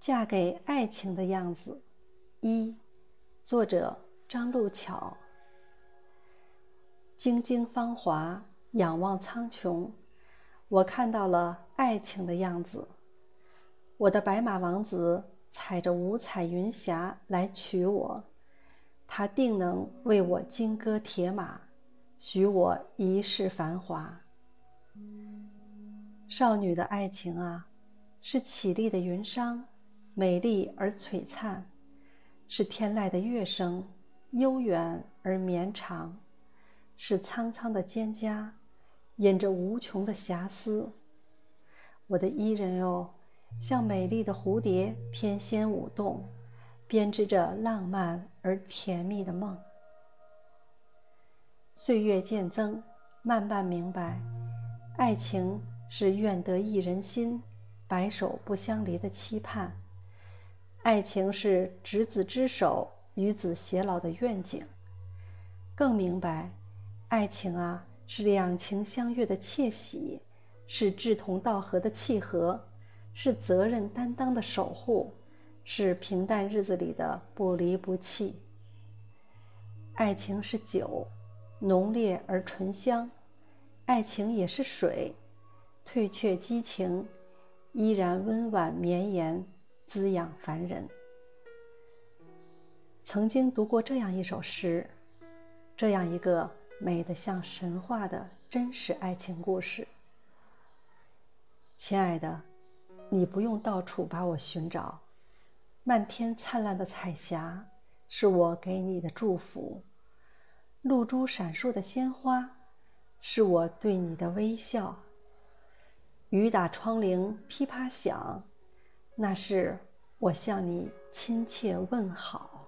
嫁给爱情的样子，一，作者张路巧。晶晶芳华，仰望苍穹，我看到了爱情的样子。我的白马王子踩着五彩云霞来娶我，他定能为我金戈铁马，许我一世繁华。少女的爱情啊，是绮丽的云裳。美丽而璀璨，是天籁的乐声，悠远而绵长；是苍苍的蒹葭，引着无穷的遐思。我的伊人哟，像美丽的蝴蝶翩跹舞动，编织着浪漫而甜蜜的梦。岁月渐增，慢慢明白，爱情是愿得一人心，白首不相离的期盼。爱情是执子之手，与子偕老的愿景。更明白，爱情啊，是两情相悦的窃喜，是志同道合的契合，是责任担当的守护，是平淡日子里的不离不弃。爱情是酒，浓烈而醇香；爱情也是水，退却激情，依然温婉绵延。滋养凡人。曾经读过这样一首诗，这样一个美得像神话的真实爱情故事。亲爱的，你不用到处把我寻找，漫天灿烂的彩霞是我给你的祝福，露珠闪烁的鲜花是我对你的微笑，雨打窗棂噼啪响。那是我向你亲切问好。